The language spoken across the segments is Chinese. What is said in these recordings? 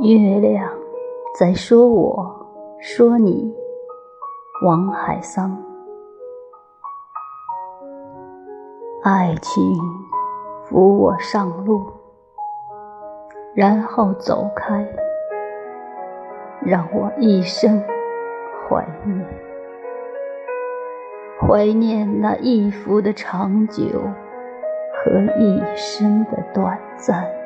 月亮在说我，说你，王海桑。爱情扶我上路，然后走开，让我一生怀念，怀念那一幅的长久和一生的短暂。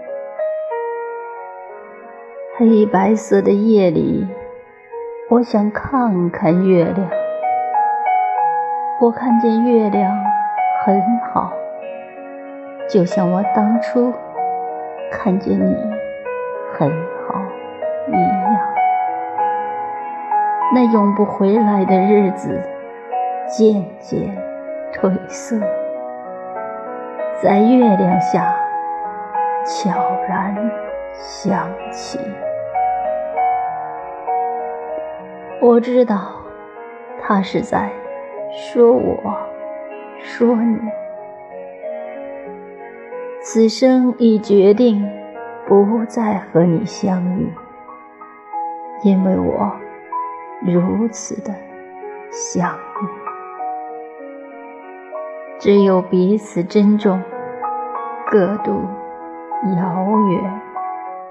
黑白色的夜里，我想看看月亮。我看见月亮很好，就像我当初看见你很好一样。那永不回来的日子渐渐褪色，在月亮下悄然响起。我知道，他是在说我，说你。此生已决定不再和你相遇，因为我如此的想你。只有彼此珍重，各度遥远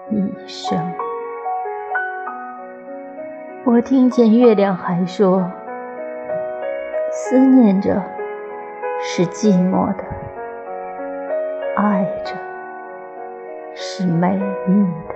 一生。我听见月亮还说：“思念着是寂寞的，爱着是美丽的。”